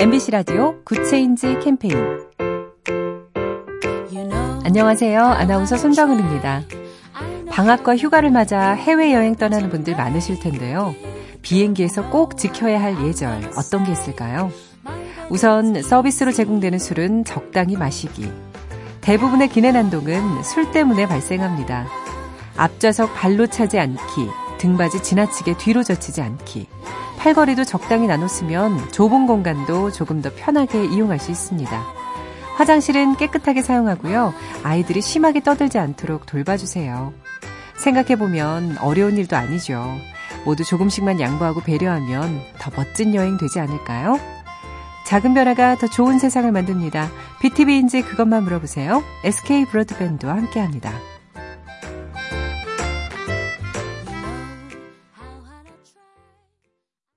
MBC 라디오 Good Change 캠페인 안녕하세요. 아나운서 손정은입니다. 방학과 휴가를 맞아 해외여행 떠나는 분들 많으실 텐데요. 비행기에서 꼭 지켜야 할 예절 어떤 게 있을까요? 우선 서비스로 제공되는 술은 적당히 마시기. 대부분의 기내 난동은 술 때문에 발생합니다. 앞좌석 발로 차지 않기, 등받이 지나치게 뒤로 젖히지 않기, 팔걸이도 적당히 나눴으면 좁은 공간도 조금 더 편하게 이용할 수 있습니다. 화장실은 깨끗하게 사용하고요. 아이들이 심하게 떠들지 않도록 돌봐주세요. 생각해보면 어려운 일도 아니죠. 모두 조금씩만 양보하고 배려하면 더 멋진 여행 되지 않을까요? 작은 변화가 더 좋은 세상을 만듭니다. BTV인지 그것만 물어보세요. SK 브로드밴드와 함께합니다.